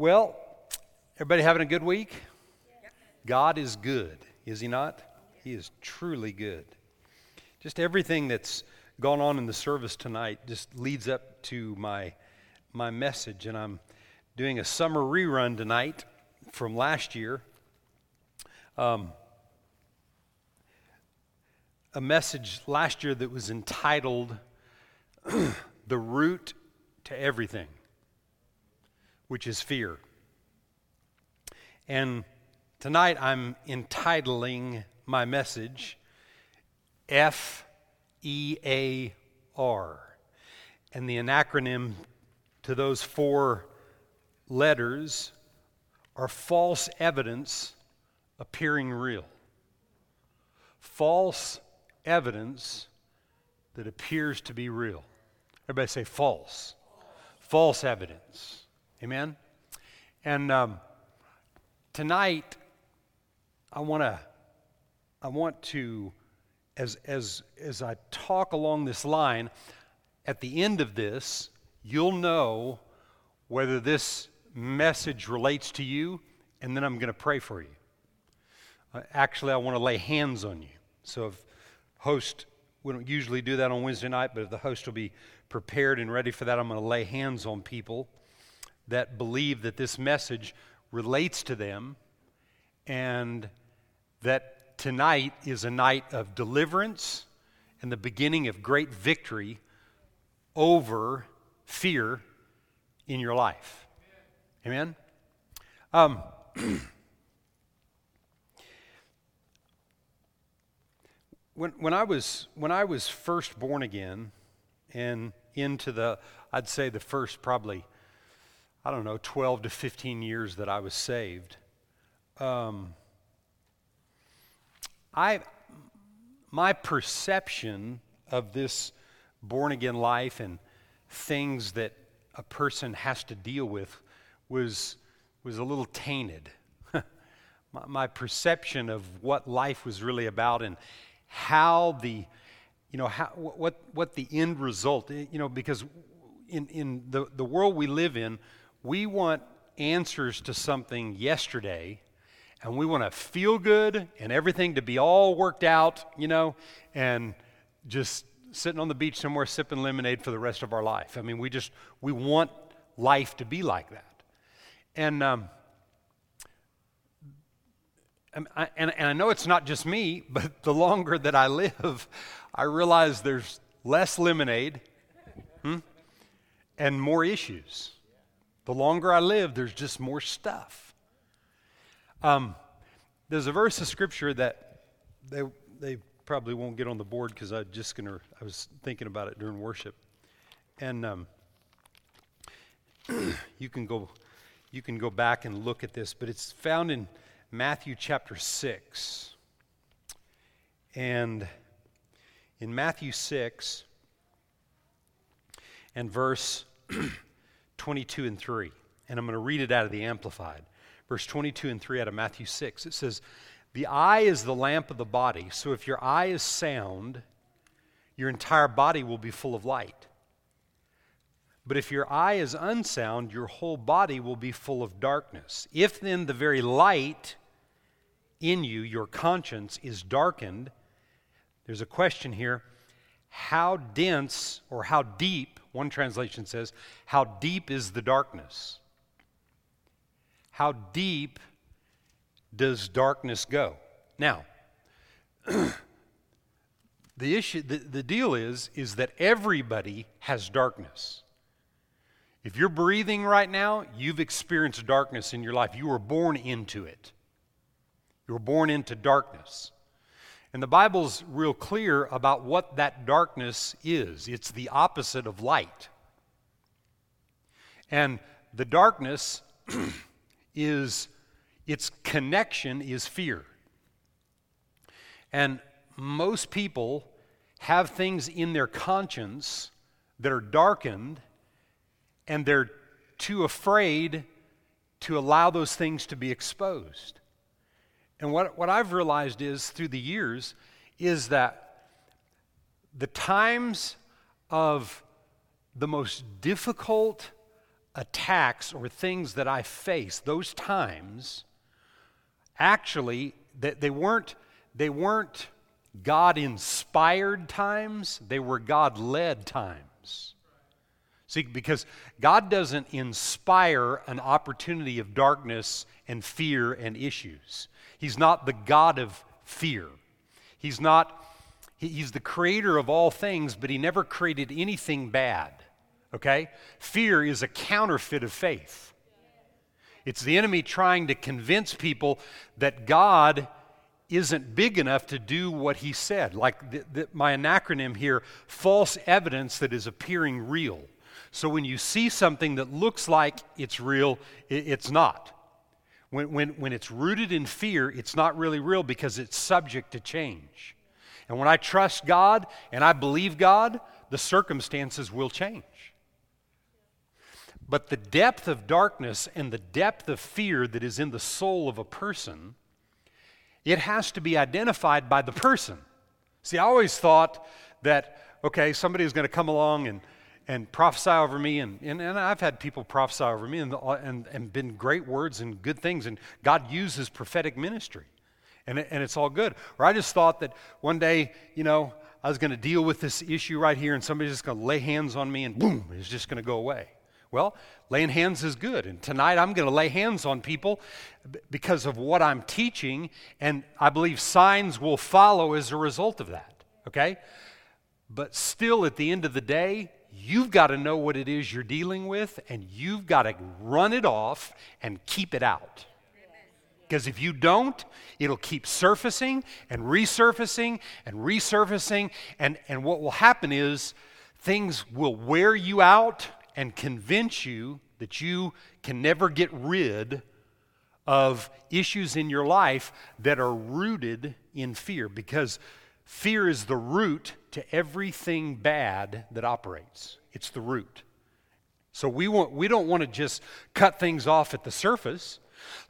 Well, everybody having a good week? God is good, is He not? He is truly good. Just everything that's gone on in the service tonight just leads up to my, my message, and I'm doing a summer rerun tonight from last year. Um, a message last year that was entitled The Root to Everything which is fear. And tonight I'm entitling my message F E A R. And the acronym to those four letters are false evidence appearing real. False evidence that appears to be real. Everybody say false. False evidence. Amen? And um, tonight, I want to, I want to, as, as, as I talk along this line, at the end of this, you'll know whether this message relates to you, and then I'm going to pray for you. Uh, actually, I want to lay hands on you. So if host, we don't usually do that on Wednesday night, but if the host will be prepared and ready for that, I'm going to lay hands on people that believe that this message relates to them and that tonight is a night of deliverance and the beginning of great victory over fear in your life. Amen? Um, when, when, I was, when I was first born again and into the, I'd say the first probably I don't know, 12 to 15 years that I was saved, um, I, my perception of this born again life and things that a person has to deal with was, was a little tainted. my, my perception of what life was really about and how the, you know, how, what, what the end result, you know, because in, in the, the world we live in, we want answers to something yesterday and we want to feel good and everything to be all worked out, you know, and just sitting on the beach somewhere sipping lemonade for the rest of our life. I mean, we just, we want life to be like that. And, um, and, and I know it's not just me, but the longer that I live, I realize there's less lemonade hmm, and more issues. The longer I live, there's just more stuff. Um, there's a verse of scripture that they, they probably won't get on the board because I just gonna I was thinking about it during worship, and um, you can go you can go back and look at this, but it's found in Matthew chapter six, and in Matthew six and verse 22 and 3. And I'm going to read it out of the Amplified. Verse 22 and 3 out of Matthew 6. It says, The eye is the lamp of the body. So if your eye is sound, your entire body will be full of light. But if your eye is unsound, your whole body will be full of darkness. If then the very light in you, your conscience, is darkened, there's a question here how dense or how deep, one translation says, how deep is the darkness? How deep does darkness go? Now, the issue the, the deal is is that everybody has darkness. If you're breathing right now, you've experienced darkness in your life. You were born into it. You were born into darkness. And the Bible's real clear about what that darkness is it's the opposite of light. And the darkness is, its connection is fear. And most people have things in their conscience that are darkened, and they're too afraid to allow those things to be exposed. And what, what I've realized is through the years is that the times of the most difficult attacks or things that I face, those times, actually, they, they weren't, they weren't God inspired times, they were God led times. See, because God doesn't inspire an opportunity of darkness and fear and issues. He's not the God of fear. He's not, he's the creator of all things, but he never created anything bad. Okay? Fear is a counterfeit of faith. It's the enemy trying to convince people that God isn't big enough to do what he said. Like the, the, my acronym here false evidence that is appearing real. So when you see something that looks like it's real, it, it's not. When, when, when it's rooted in fear, it's not really real because it's subject to change. And when I trust God and I believe God, the circumstances will change. But the depth of darkness and the depth of fear that is in the soul of a person, it has to be identified by the person. See, I always thought that, okay, somebody is going to come along and, and prophesy over me, and, and, and I've had people prophesy over me and, uh, and, and been great words and good things, and God uses prophetic ministry, and, and it's all good. Or I just thought that one day, you know, I was going to deal with this issue right here, and somebody's just going to lay hands on me, and boom, it's just going to go away. Well, laying hands is good. And tonight I'm going to lay hands on people because of what I'm teaching, and I believe signs will follow as a result of that. Okay? But still, at the end of the day, you've got to know what it is you're dealing with, and you've got to run it off and keep it out. Because if you don't, it'll keep surfacing and resurfacing and resurfacing. And, and what will happen is things will wear you out and convince you that you can never get rid of issues in your life that are rooted in fear because fear is the root to everything bad that operates. It's the root. So we, want, we don't want to just cut things off at the surface,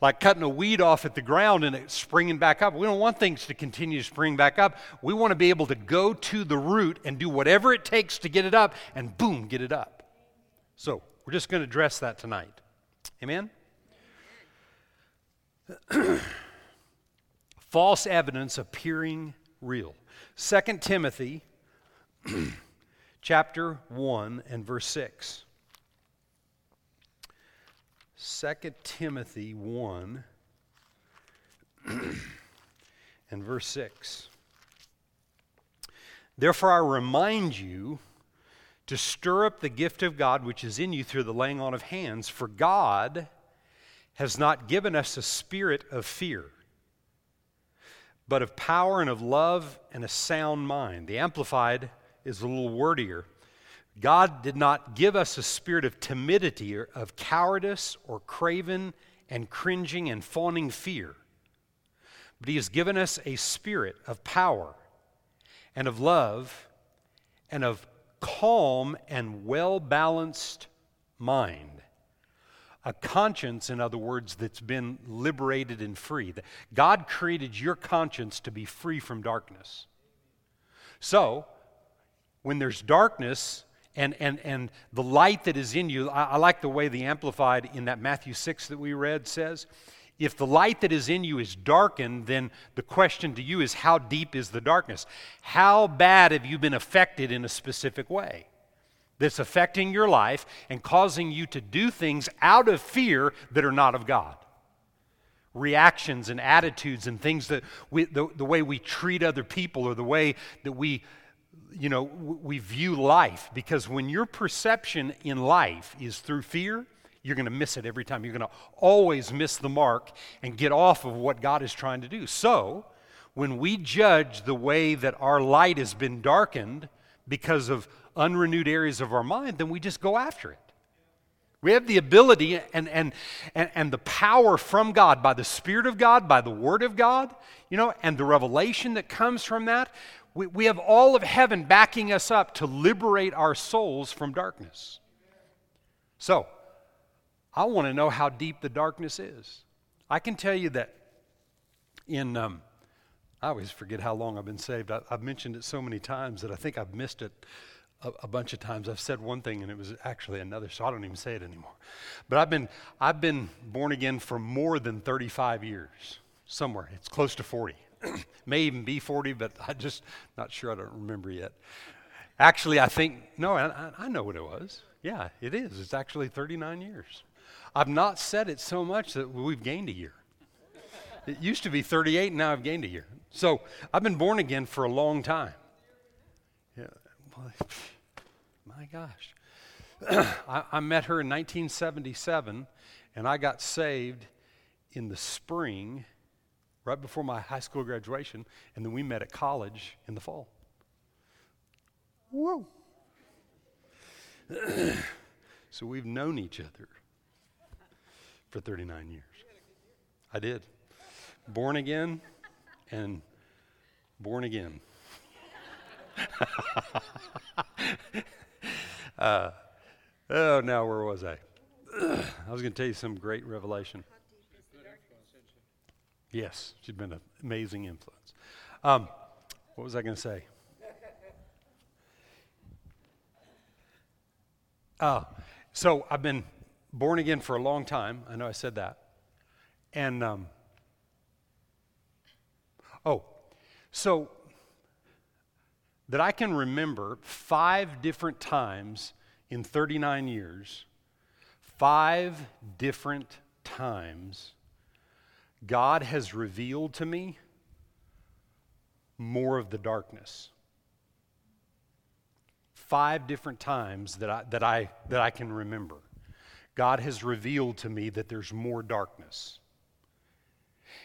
like cutting a weed off at the ground and it springing back up. We don't want things to continue to spring back up. We want to be able to go to the root and do whatever it takes to get it up and boom, get it up. So, we're just going to address that tonight. Amen? False evidence appearing real. 2 Timothy chapter 1 and verse 6. 2 Timothy 1 and verse 6. Therefore, I remind you to stir up the gift of God which is in you through the laying on of hands. For God has not given us a spirit of fear, but of power and of love and a sound mind. The Amplified is a little wordier. God did not give us a spirit of timidity or of cowardice or craven and cringing and fawning fear, but He has given us a spirit of power and of love and of calm and well balanced mind. A conscience, in other words, that's been liberated and free. God created your conscience to be free from darkness. So, when there's darkness and, and, and the light that is in you, I, I like the way the Amplified in that Matthew 6 that we read says, if the light that is in you is darkened, then the question to you is how deep is the darkness? How bad have you been affected in a specific way that's affecting your life and causing you to do things out of fear that are not of God? Reactions and attitudes and things that we, the, the way we treat other people or the way that we you know we view life because when your perception in life is through fear you're going to miss it every time. You're going to always miss the mark and get off of what God is trying to do. So, when we judge the way that our light has been darkened because of unrenewed areas of our mind, then we just go after it. We have the ability and, and, and, and the power from God, by the Spirit of God, by the Word of God, you know, and the revelation that comes from that. We, we have all of heaven backing us up to liberate our souls from darkness. So, I want to know how deep the darkness is. I can tell you that in, um, I always forget how long I've been saved. I, have mentioned it so many times that I think I've missed it. a, a, bunch of times. I've said one thing and it was actually another, so I don't even say it anymore. But I've been, I've been born again for more than 35 years, somewhere. It's close to 40. May even be 40, but I just not sure. I don't remember yet. Actually, I think, no, I, I know what it was. Yeah, it is. It's actually 39 years. I've not said it so much that we've gained a year. It used to be 38, and now I've gained a year. So I've been born again for a long time. Yeah, my gosh. I, I met her in 1977, and I got saved in the spring, right before my high school graduation, and then we met at college in the fall. Whoa. so we've known each other for 39 years. I did. Born again and born again. uh, oh, now where was I? I was going to tell you some great revelation. Yes, she's been an amazing influence. Um, what was I going to say? Uh, so I've been born again for a long time. I know I said that. And, um, oh, so that I can remember five different times in 39 years, five different times, God has revealed to me more of the darkness five different times that I, that I, that I can remember. God has revealed to me that there's more darkness.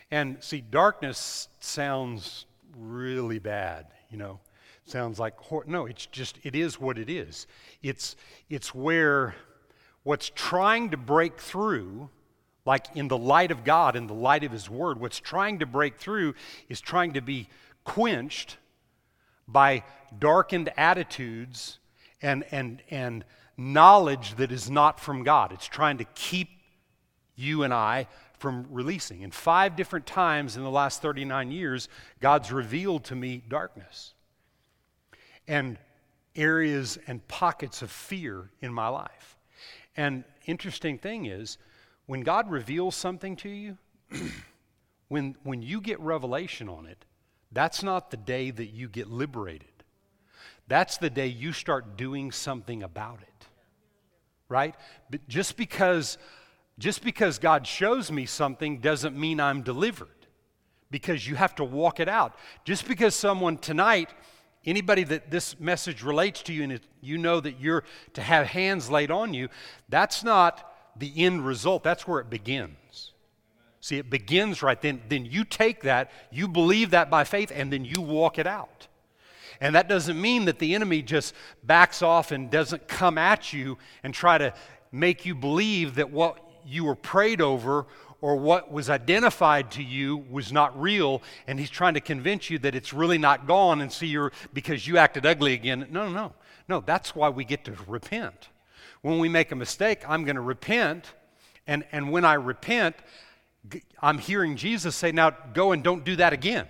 And see, darkness sounds really bad, you know. Sounds like no, it's just it is what it is. It's it's where what's trying to break through like in the light of God in the light of his word, what's trying to break through is trying to be quenched by darkened attitudes and, and, and knowledge that is not from God. It's trying to keep you and I from releasing. And five different times in the last 39 years, God's revealed to me darkness and areas and pockets of fear in my life. And interesting thing is, when God reveals something to you, when, when you get revelation on it, that's not the day that you get liberated. That's the day you start doing something about it. Right? But just because just because God shows me something doesn't mean I'm delivered. Because you have to walk it out. Just because someone tonight anybody that this message relates to you and you know that you're to have hands laid on you, that's not the end result. That's where it begins. See, it begins right then. Then you take that, you believe that by faith, and then you walk it out. And that doesn't mean that the enemy just backs off and doesn't come at you and try to make you believe that what you were prayed over or what was identified to you was not real and he's trying to convince you that it's really not gone and see you're because you acted ugly again no no no no that's why we get to repent when we make a mistake i'm going to repent and and when i repent I'm hearing Jesus say, now go and don't do that again,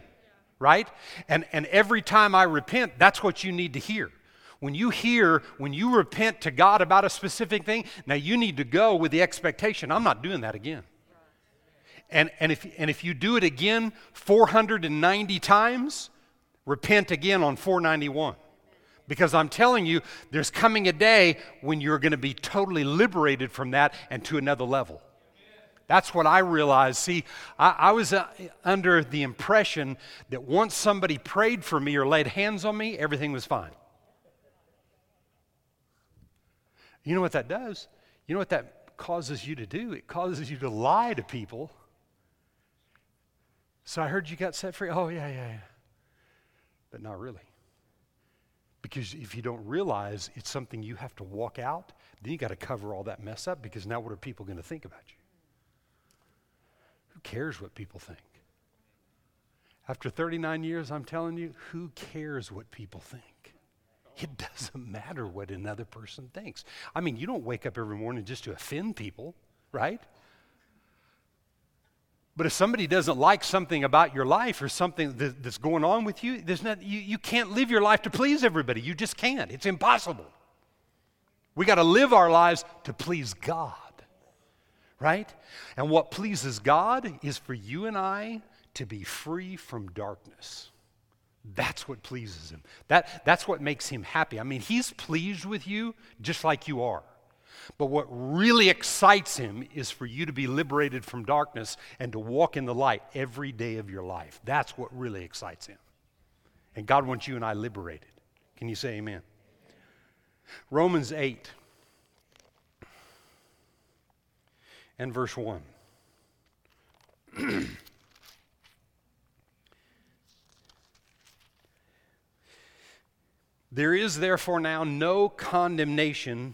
right? And, and every time I repent, that's what you need to hear. When you hear, when you repent to God about a specific thing, now you need to go with the expectation, I'm not doing that again. And, and, if, and if you do it again 490 times, repent again on 491. Because I'm telling you, there's coming a day when you're going to be totally liberated from that and to another level. That's what I realized. See, I, I was uh, under the impression that once somebody prayed for me or laid hands on me, everything was fine. You know what that does? You know what that causes you to do? It causes you to lie to people. So I heard you got set free. Oh, yeah, yeah, yeah. But not really. Because if you don't realize it's something you have to walk out, then you got to cover all that mess up because now what are people going to think about you? Who cares what people think? After 39 years, I'm telling you, who cares what people think? It doesn't matter what another person thinks. I mean, you don't wake up every morning just to offend people, right? But if somebody doesn't like something about your life or something that, that's going on with you, there's not, you, you can't live your life to please everybody. You just can't. It's impossible. We got to live our lives to please God, right? And what pleases God is for you and I to be free from darkness. That's what pleases him. That, that's what makes him happy. I mean, he's pleased with you just like you are. But what really excites him is for you to be liberated from darkness and to walk in the light every day of your life. That's what really excites him. And God wants you and I liberated. Can you say amen? Romans 8 and verse 1. there is therefore now no condemnation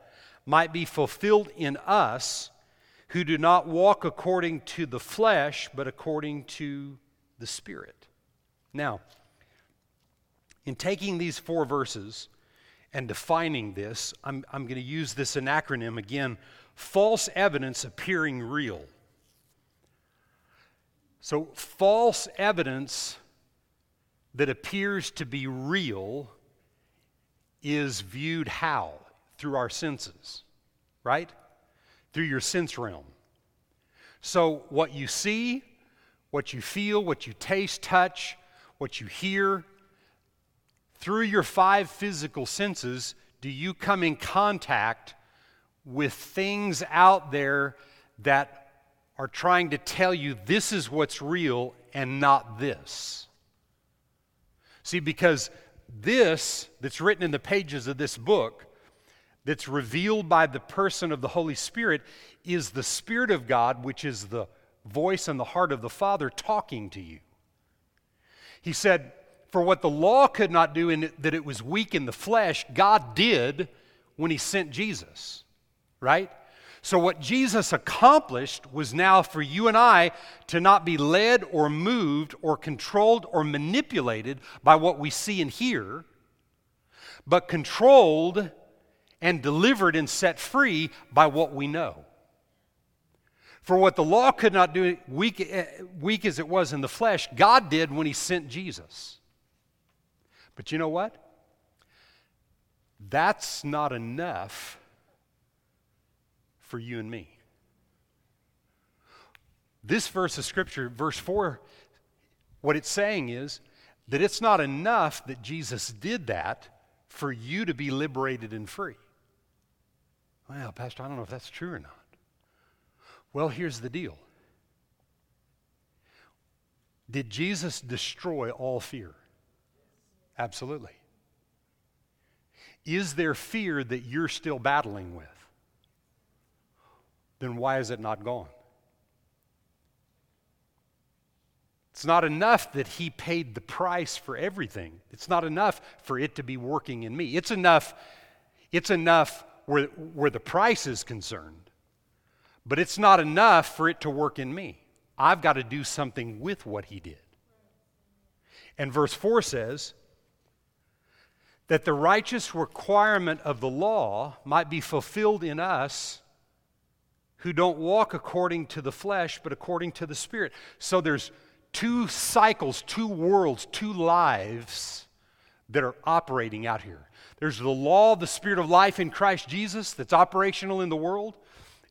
might be fulfilled in us who do not walk according to the flesh, but according to the Spirit. Now, in taking these four verses and defining this, I'm, I'm going to use this an acronym again false evidence appearing real. So, false evidence that appears to be real is viewed how? Through our senses, right? Through your sense realm. So, what you see, what you feel, what you taste, touch, what you hear, through your five physical senses, do you come in contact with things out there that are trying to tell you this is what's real and not this? See, because this that's written in the pages of this book that's revealed by the person of the Holy Spirit is the Spirit of God, which is the voice and the heart of the Father talking to you. He said, For what the law could not do, in that it was weak in the flesh, God did when He sent Jesus, right? So, what Jesus accomplished was now for you and I to not be led or moved or controlled or manipulated by what we see and hear, but controlled and delivered and set free by what we know. For what the law could not do, weak, eh, weak as it was in the flesh, God did when He sent Jesus. But you know what? That's not enough for you and me. This verse of Scripture, verse 4, what it's saying is that it's not enough that Jesus did that for you to be liberated and free. Well, Pastor, I don't know if that's true or not. Well, here's the deal Did Jesus destroy all fear? Absolutely. Is there fear that you're still battling with? Then why is it not gone? It's not enough that he paid the price for everything. It's not enough for it to be working in me. It's enough it's enough where, where the price is concerned. But it's not enough for it to work in me. I've got to do something with what he did. And verse 4 says that the righteous requirement of the law might be fulfilled in us who don't walk according to the flesh, but according to the Spirit. So there's two cycles, two worlds, two lives that are operating out here. There's the law of the Spirit of life in Christ Jesus that's operational in the world,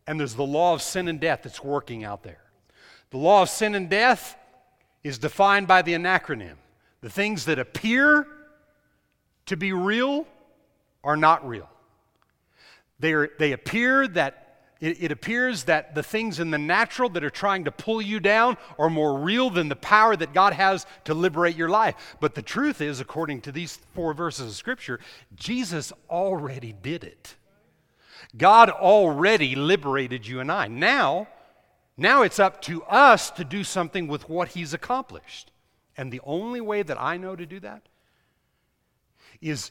and there's the law of sin and death that's working out there. The law of sin and death is defined by the anacronym. The things that appear to be real are not real. They, are, they appear that it, it, appears that the things in the natural that are trying to pull you down are more real than the power that God has to liberate your life. But the truth is, according to these four verses of Scripture, Jesus already did it. God already liberated you and I. Now, Now it's up to us to do something with what he's accomplished. And the only way that I know to do that is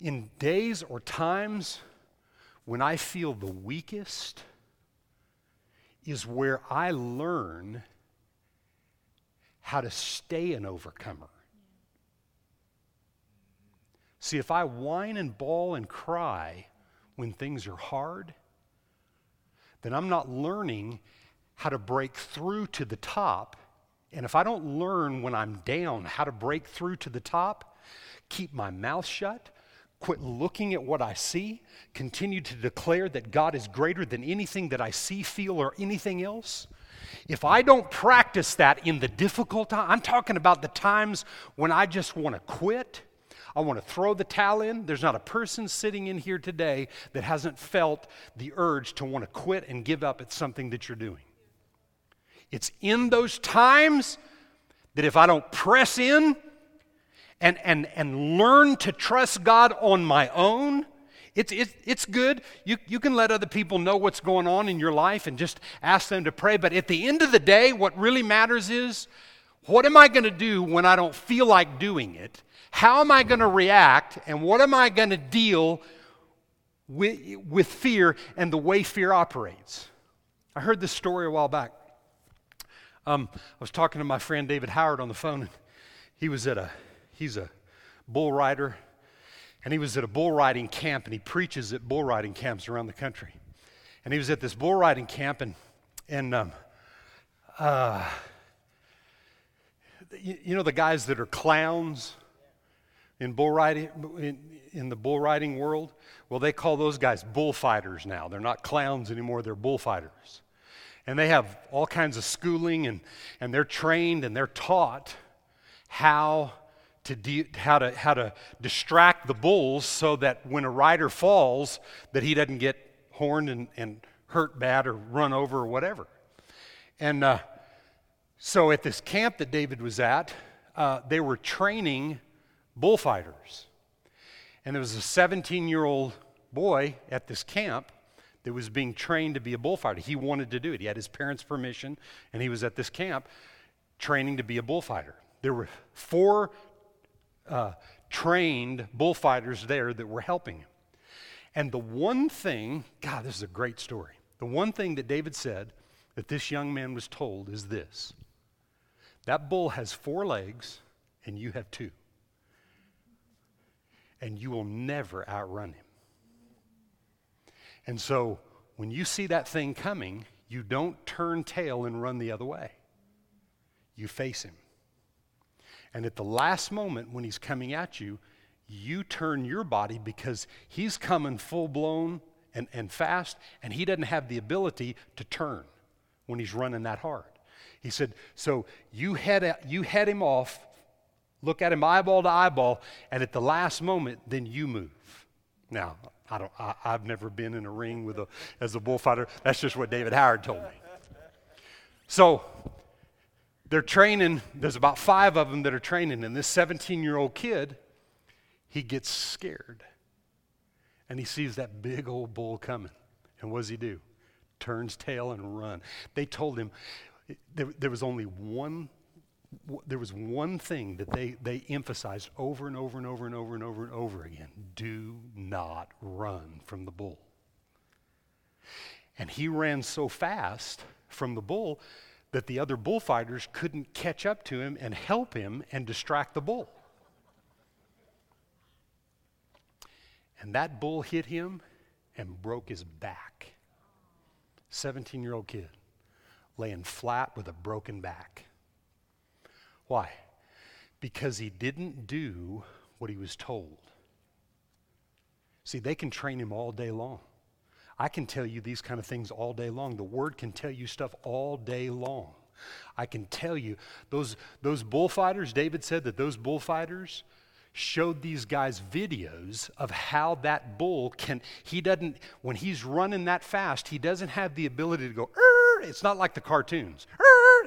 in days or times when I feel the weakest, is where I learn how to stay an overcomer. See, if I whine and bawl and cry when things are hard, then I'm not learning how to break through to the top. And if I don't learn when I'm down how to break through to the top, keep my mouth shut, quit looking at what I see, continue to declare that God is greater than anything that I see, feel, or anything else. If I don't practice that in the difficult time, I'm talking about the times when I just want to quit. I want to throw the towel in. There's not a person sitting in here today that hasn't felt the urge to want to quit and give up at something that you're doing. It's in those times that if I don't press in and, and, and learn to trust God on my own, it's, it's, it's good. You, you can let other people know what's going on in your life and just ask them to pray. But at the end of the day, what really matters is what am I going to do when I don't feel like doing it? How am I going to react? And what am I going to deal with, with fear and the way fear operates? I heard this story a while back. Um, I was talking to my friend David Howard on the phone, and he was at a, he's a bull rider, and he was at a bull riding camp, and he preaches at bull riding camps around the country. And he was at this bull riding camp, and, and um, uh, you, you, know the guys that are clowns in bull riding, in, in the bull riding world? Well, they call those guys bullfighters now. They're not clowns anymore, they're bullfighters and they have all kinds of schooling and, and they're trained and they're taught how to, de- how, to, how to distract the bulls so that when a rider falls that he doesn't get horned and, and hurt bad or run over or whatever and uh, so at this camp that david was at uh, they were training bullfighters and there was a 17 year old boy at this camp that was being trained to be a bullfighter. He wanted to do it. He had his parents' permission, and he was at this camp training to be a bullfighter. There were four uh, trained bullfighters there that were helping him. And the one thing, God, this is a great story. The one thing that David said that this young man was told is this that bull has four legs, and you have two. And you will never outrun him. And so when you see that thing coming, you don't turn tail and run the other way. You face him. And at the last moment when he's coming at you, you turn your body because he's coming full blown and, and fast, and he doesn't have the ability to turn when he's running that hard. He said, So you head, you head him off, look at him eyeball to eyeball, and at the last moment, then you move. Now, I don't, I, have never been in a ring with a, as a bullfighter. That's just what David Howard told me. So they're training, there's about five of them that are training, and this 17 year old kid, he gets scared. And he sees that big old bull coming. And what does he do? Turns tail and run. They told him there, there was only one there was one thing that they, they emphasized over and over and over and over and over and over again do not run from the bull. And he ran so fast from the bull that the other bullfighters couldn't catch up to him and help him and distract the bull. And that bull hit him and broke his back. 17 year old kid laying flat with a broken back. Why? Because he didn't do what he was told. See, they can train him all day long. I can tell you these kind of things all day long. The Word can tell you stuff all day long. I can tell you those, those bullfighters, David said that those bullfighters showed these guys videos of how that bull can, he doesn't, when he's running that fast, he doesn't have the ability to go, it's not like the cartoons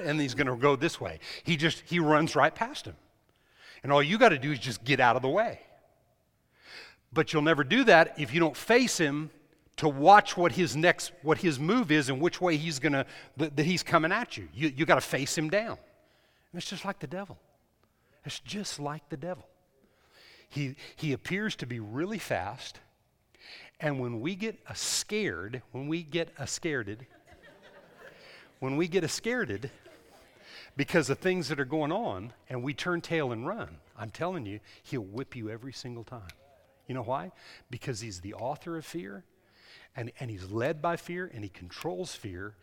and he's going to go this way. He just, he runs right past him. And all you got to do is just get out of the way. But you'll never do that if you don't face him to watch what his next what his move is and which way he's gonna that, that he's coming at you. You, you got to face him down. And it's just like the devil. It's just like the devil. He he appears to be really fast and when we get a scared when we get a scareded when we get a scareded because of things that are going on and we turn tail and run i'm telling you he'll whip you every single time. You know why? Because he's the author of fear and, and he's led by fear and he controls fear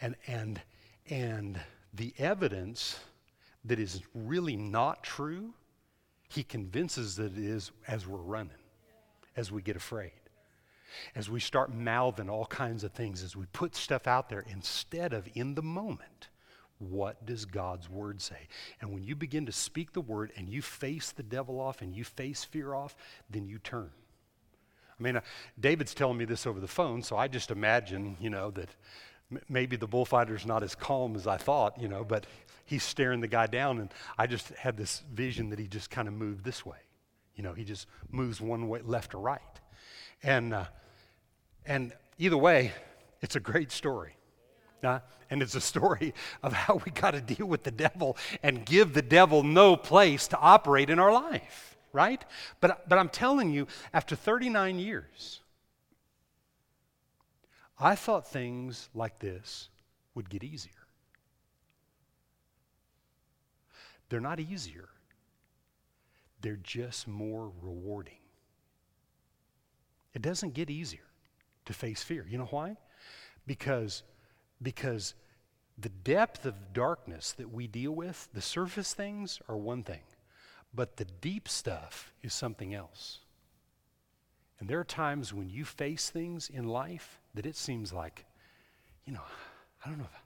and and and the evidence that is really not true he convinces that it is as we're running as we get afraid as we start mouthing all kinds of things as we put stuff out there instead of in the moment what does God's word say? And when you begin to speak the word and you face the devil off and you face fear off, then you turn. I mean, uh, David's telling me this over the phone, so I just imagine, you know, that maybe the bullfighter's not as calm as I thought, you know, but he's staring the guy down, and I just had this vision that he just kind of moved this way. You know, he just moves one way, left or right. And, uh, and either way, it's a great story. Uh, and it's a story of how we got to deal with the devil and give the devil no place to operate in our life right? But, but I'm telling you, after 39 years, I thought things like this would get easier. They're not easier, they're just more rewarding. It doesn't get easier to face fear. You know why? Because, because the depth of darkness that we deal with, the surface things are one thing. But the deep stuff is something else. And there are times when you face things in life that it seems like, you know, I don't know if I,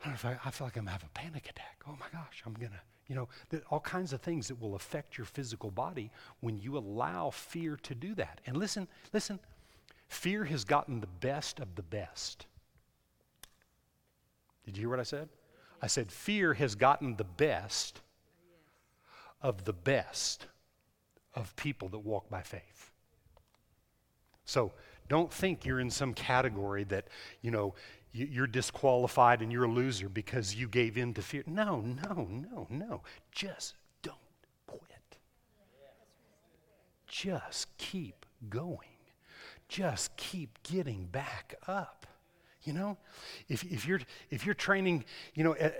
I don't know if I, I feel like I'm gonna have a panic attack. Oh my gosh, I'm gonna, you know, all kinds of things that will affect your physical body when you allow fear to do that. And listen, listen, fear has gotten the best of the best. Did you hear what I said? I said fear has gotten the best of the best of people that walk by faith. So don't think you're in some category that, you know, you're disqualified and you're a loser because you gave in to fear. No, no, no, no. Just don't quit. Just keep going. Just keep getting back up. You know, if, if, you're, if you're training, you know, eh,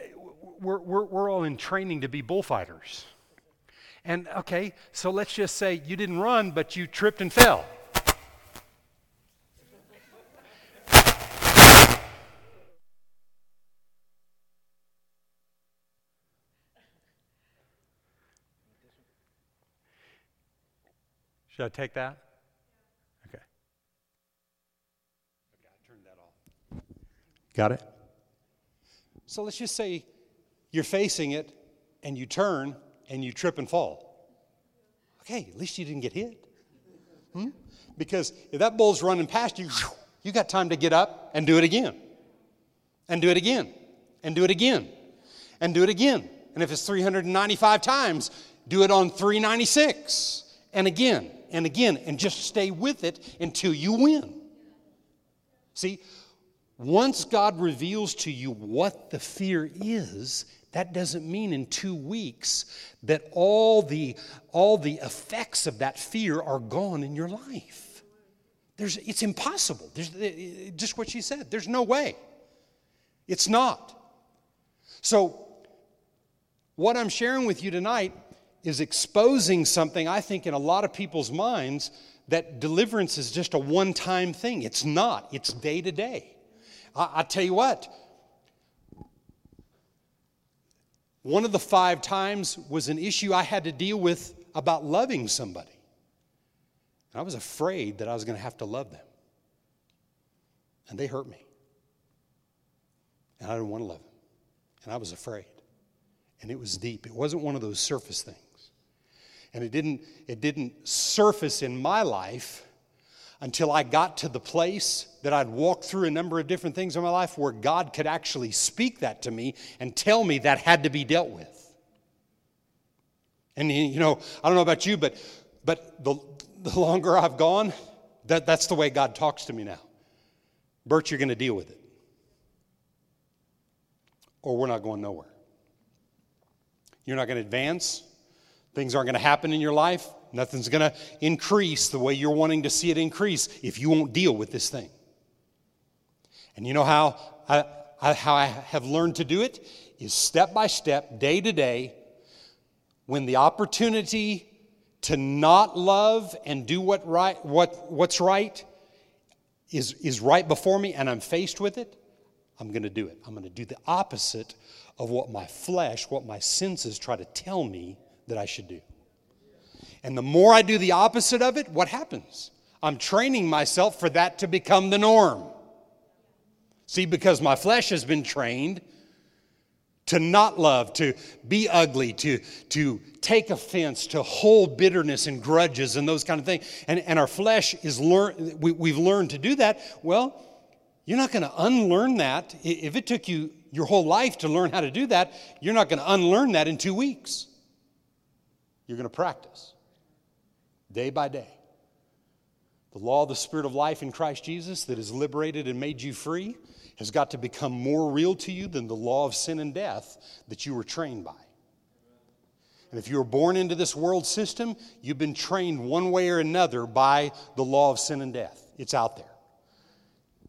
we're, we're, we're all in training to be bullfighters. And okay, so let's just say you didn't run, but you tripped and fell. Should I take that? Okay. Okay, I turned that off. Got it? So let's just say you're facing it and you turn and you trip and fall. Okay, at least you didn't get hit. Hmm? Because if that bull's running past you, you got time to get up and do it again. And do it again. And do it again. And do it again. And if it's 395 times, do it on 396. And again and again. And just stay with it until you win. See, once God reveals to you what the fear is, that doesn't mean in two weeks that all the, all the effects of that fear are gone in your life. There's, it's impossible. There's, eh, eh, just what she said. There's no way. It's not. So, what I'm sharing with you tonight is exposing something I think in a lot of people's minds that deliverance is just a one time thing. It's not, it's day to day. I, tell you what, one of the five times was an issue I had to deal with about loving somebody. And I was afraid that I was going to have to love them. And they hurt me. And I didn't want to love them. And I was afraid. And it was deep. It wasn't one of those surface things. And it didn't, it didn't surface in my life until I got to the place that I'd walked through a number of different things in my life where God could actually speak that to me and tell me that had to be dealt with. And you know, I don't know about you, but but the, the longer I've gone, That, that's the way God talks to me now. Bert, you're going to deal with it. Or we're not going nowhere. You're not going to advance. Things aren't going to happen in your life. Nothing's going to increase the way you're wanting to see it increase if you won't deal with this thing. And you know how I, I, how I have learned to do it is step by step, day to day, when the opportunity to not love and do what right, what, what's right is, is right before me and I'm faced with it, I'm going to do it. I'm going to do the opposite of what my flesh, what my senses try to tell me that I should do. And the more I do the opposite of it, what happens? I'm training myself for that to become the norm. See, because my flesh has been trained to not love, to be ugly, to, to take offense, to hold bitterness and grudges and those kind of things. And, and our flesh is learn we, we've learned to do that. Well, you're not going to unlearn that. If it took you your whole life to learn how to do that, you're not going to unlearn that in two weeks. You're going to practice day by day. The law of the Spirit of life in Christ Jesus that has liberated and made you free has got to become more real to you than the law of sin and death that you were trained by. And if you were born into this world system, you've been trained one way or another by the law of sin and death. It's out there.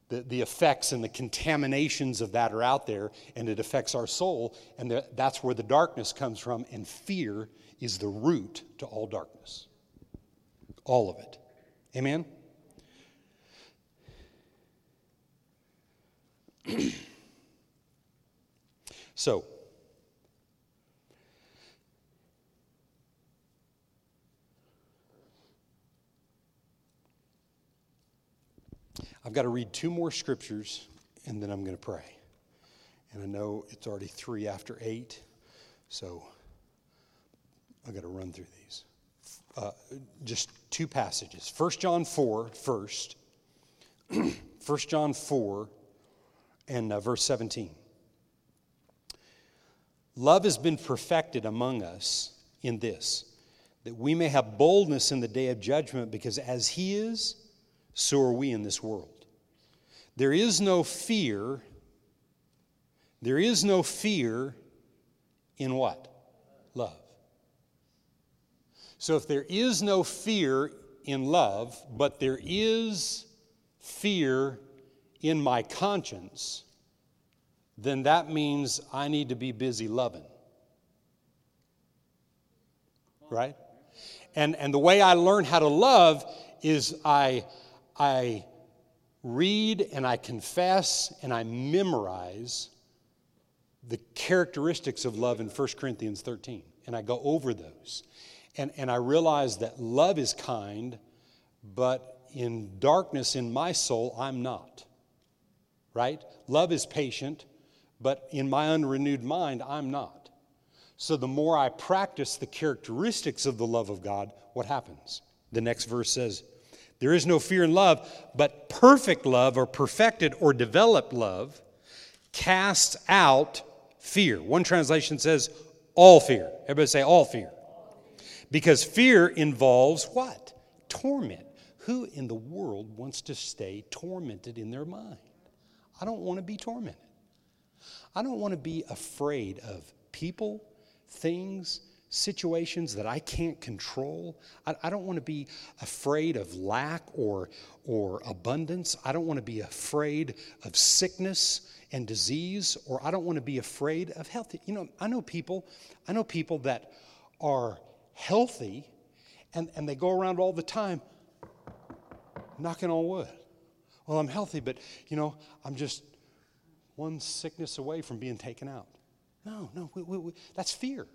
The, the effects and the contaminations of that are out there, and it affects our soul, and the, that's where the darkness comes from, and fear is the root to all darkness. All of it. Amen? so, I've got to read two more scriptures and then I'm going to pray. And I know it's already three after eight, so I've got to run through these. Uh, just two passages. 1 John 4, first. 1 John 4, and uh, verse 17. Love has been perfected among us in this, that we may have boldness in the day of judgment, because as He is, so are we in this world. There is no fear, there is no fear in what? Love. So if there is no fear in love, but there is fear in my conscience, then that means I need to be busy loving. Right? And, and the way I learn how to love is I, I read and I confess and I memorize the characteristics of love in 1 Corinthians 13. And I go over those. And, and I realize that love is kind, but in darkness in my soul, I'm not right? Love is patient, but in my unrenewed mind, I'm not. So the more I practice the characteristics of the love of God, what happens? The next verse says, There is no fear in love, but perfect love or perfected or developed love casts out fear. One translation says, all fear. Everybody say, all fear. Because fear involves what? Torment. Who in the world wants to stay tormented in their mind? I don't want to be tormented. I don't want to be afraid of people, things, situations that I can't control. I, I, don't want to be afraid of lack or, or abundance. I don't want to be afraid of sickness and disease, or I don't want to be afraid of health. You know, I know people, I know people that are healthy and, and they go around all the time knocking on wood well, I'm healthy, but, you know, I'm just one sickness away from being taken out. No, no, we, we, we, that's fear.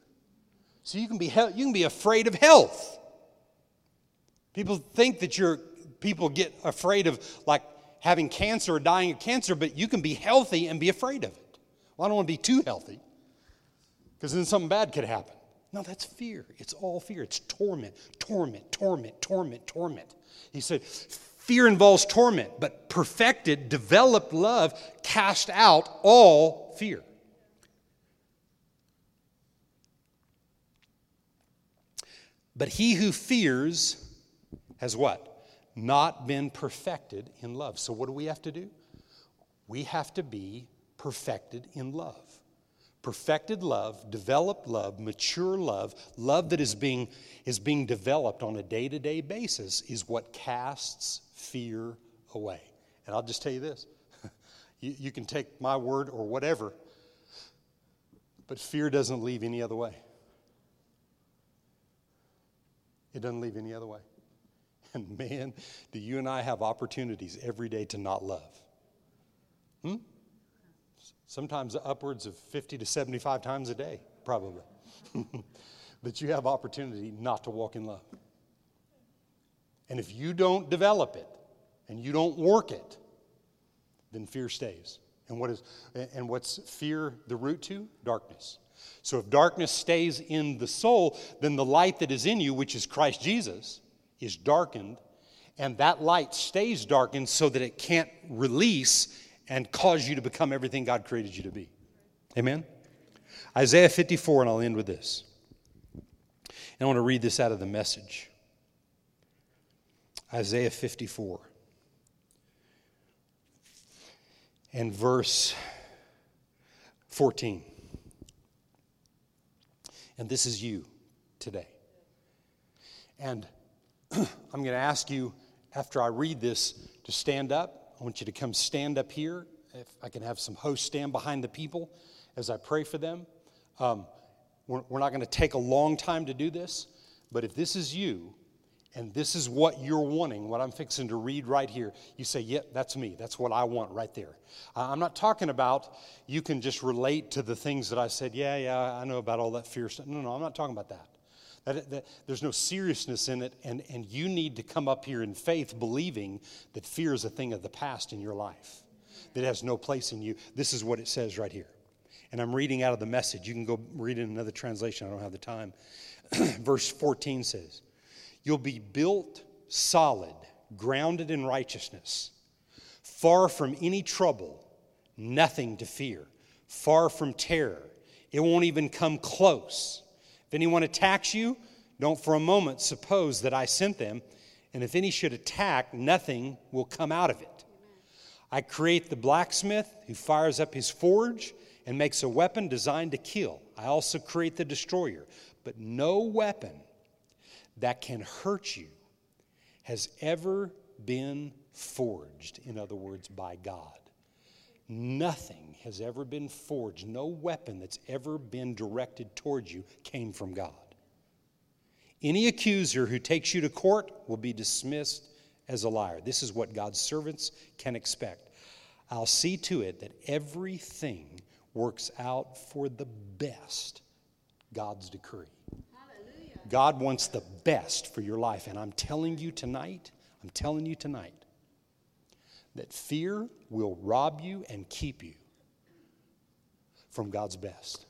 So you can, be, you can be afraid of health. People think that you're, people get afraid of like having cancer or dying of cancer, but you can be healthy and be afraid of it. Well, I don't want to be too healthy because then something bad could happen. No, that's fear. It's all fear. It's torment, torment, torment, torment, torment. He said, Fear involves torment, but perfected, developed love cast out all fear. But he who fears has what? not been perfected in love. So, what do we have to do? We have to be perfected in love. Perfected love, developed love, mature love, love that is being, is being developed on a day to day basis is what casts fear away. And I'll just tell you this you, you can take my word or whatever, but fear doesn't leave any other way. It doesn't leave any other way. And man, do you and I have opportunities every day to not love? Hmm? Sometimes upwards of 50 to 75 times a day, probably. but you have opportunity not to walk in love. And if you don't develop it and you don't work it, then fear stays. And what is and what's fear the root to? Darkness. So if darkness stays in the soul, then the light that is in you, which is Christ Jesus, is darkened, and that light stays darkened so that it can't release and cause you to become everything God created you to be. Amen? Isaiah 54, and I'll end with this. And I want to read this out of the message. Isaiah 54 and verse 14. And this is you today. And I'm going to ask you, after I read this, to stand up. I want you to come stand up here. If I can have some hosts stand behind the people as I pray for them. Um, we're, we're not going to take a long time to do this, but if this is you, and this is what you're wanting, what I'm fixing to read right here, you say, Yeah, that's me. That's what I want right there. I'm not talking about you can just relate to the things that I said, Yeah, yeah, I know about all that fear stuff. No, no, I'm not talking about that. That, that, there's no seriousness in it, and, and you need to come up here in faith believing that fear is a thing of the past in your life, that has no place in you. This is what it says right here. And I'm reading out of the message. You can go read in another translation, I don't have the time. Verse 14 says, You'll be built solid, grounded in righteousness, far from any trouble, nothing to fear, far from terror. It won't even come close. If anyone attacks you, don't for a moment suppose that I sent them. And if any should attack, nothing will come out of it. I create the blacksmith who fires up his forge and makes a weapon designed to kill. I also create the destroyer. But no weapon that can hurt you has ever been forged, in other words, by God. Nothing has ever been forged, no weapon that's ever been directed towards you came from God. Any accuser who takes you to court will be dismissed as a liar. This is what God's servants can expect. I'll see to it that everything works out for the best, God's decree. God wants the best for your life. And I'm telling you tonight, I'm telling you tonight, that fear will rob you and keep you from God's best.